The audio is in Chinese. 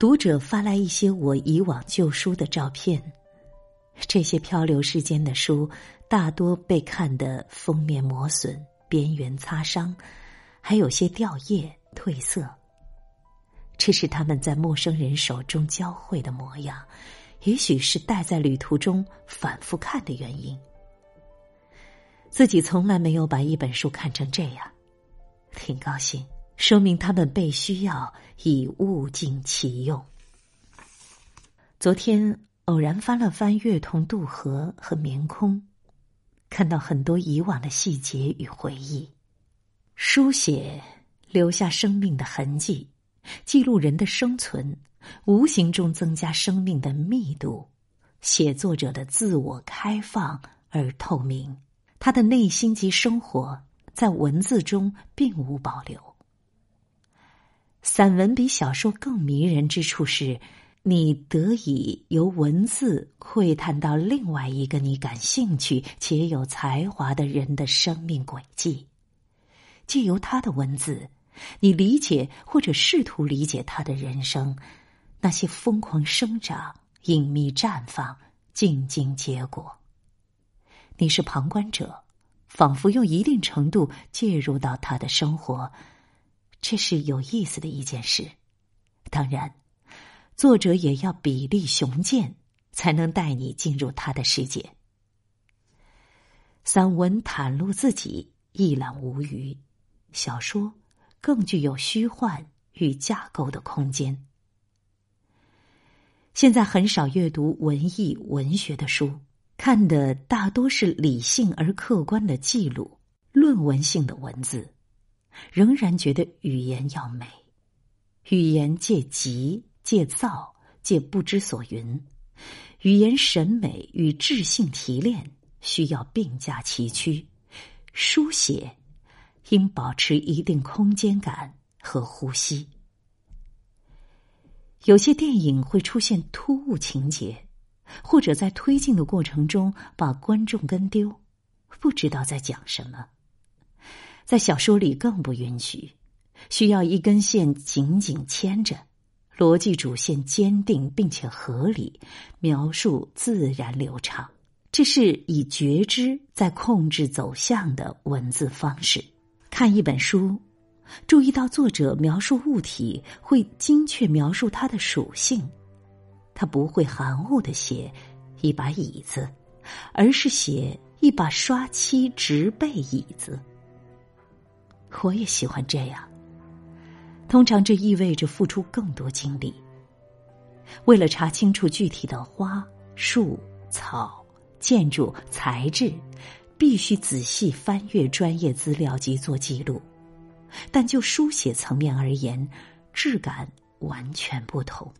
读者发来一些我以往旧书的照片，这些漂流世间的书大多被看得封面磨损、边缘擦伤，还有些掉页褪色。这是他们在陌生人手中交汇的模样，也许是带在旅途中反复看的原因。自己从来没有把一本书看成这样，挺高兴。说明他们被需要，以物尽其用。昨天偶然翻了翻《月童渡河》和《眠空》，看到很多以往的细节与回忆。书写留下生命的痕迹，记录人的生存，无形中增加生命的密度。写作者的自我开放而透明，他的内心及生活在文字中并无保留。散文比小说更迷人之处是，你得以由文字窥探到另外一个你感兴趣且有才华的人的生命轨迹，借由他的文字，你理解或者试图理解他的人生，那些疯狂生长、隐秘绽放、静静结果。你是旁观者，仿佛用一定程度介入到他的生活。这是有意思的一件事，当然，作者也要比例雄健，才能带你进入他的世界。散文袒露自己，一览无余；小说更具有虚幻与架构的空间。现在很少阅读文艺文学的书，看的大多是理性而客观的记录、论文性的文字。仍然觉得语言要美，语言借急借躁借不知所云，语言审美与智性提炼需要并驾齐驱，书写应保持一定空间感和呼吸。有些电影会出现突兀情节，或者在推进的过程中把观众跟丢，不知道在讲什么。在小说里更不允许，需要一根线紧紧牵着，逻辑主线坚定并且合理，描述自然流畅。这是以觉知在控制走向的文字方式。看一本书，注意到作者描述物体会精确描述它的属性，他不会含糊的写一把椅子，而是写一把刷漆直背椅子。我也喜欢这样。通常这意味着付出更多精力。为了查清楚具体的花、树、草、建筑材质，必须仔细翻阅专业资料及做记录。但就书写层面而言，质感完全不同。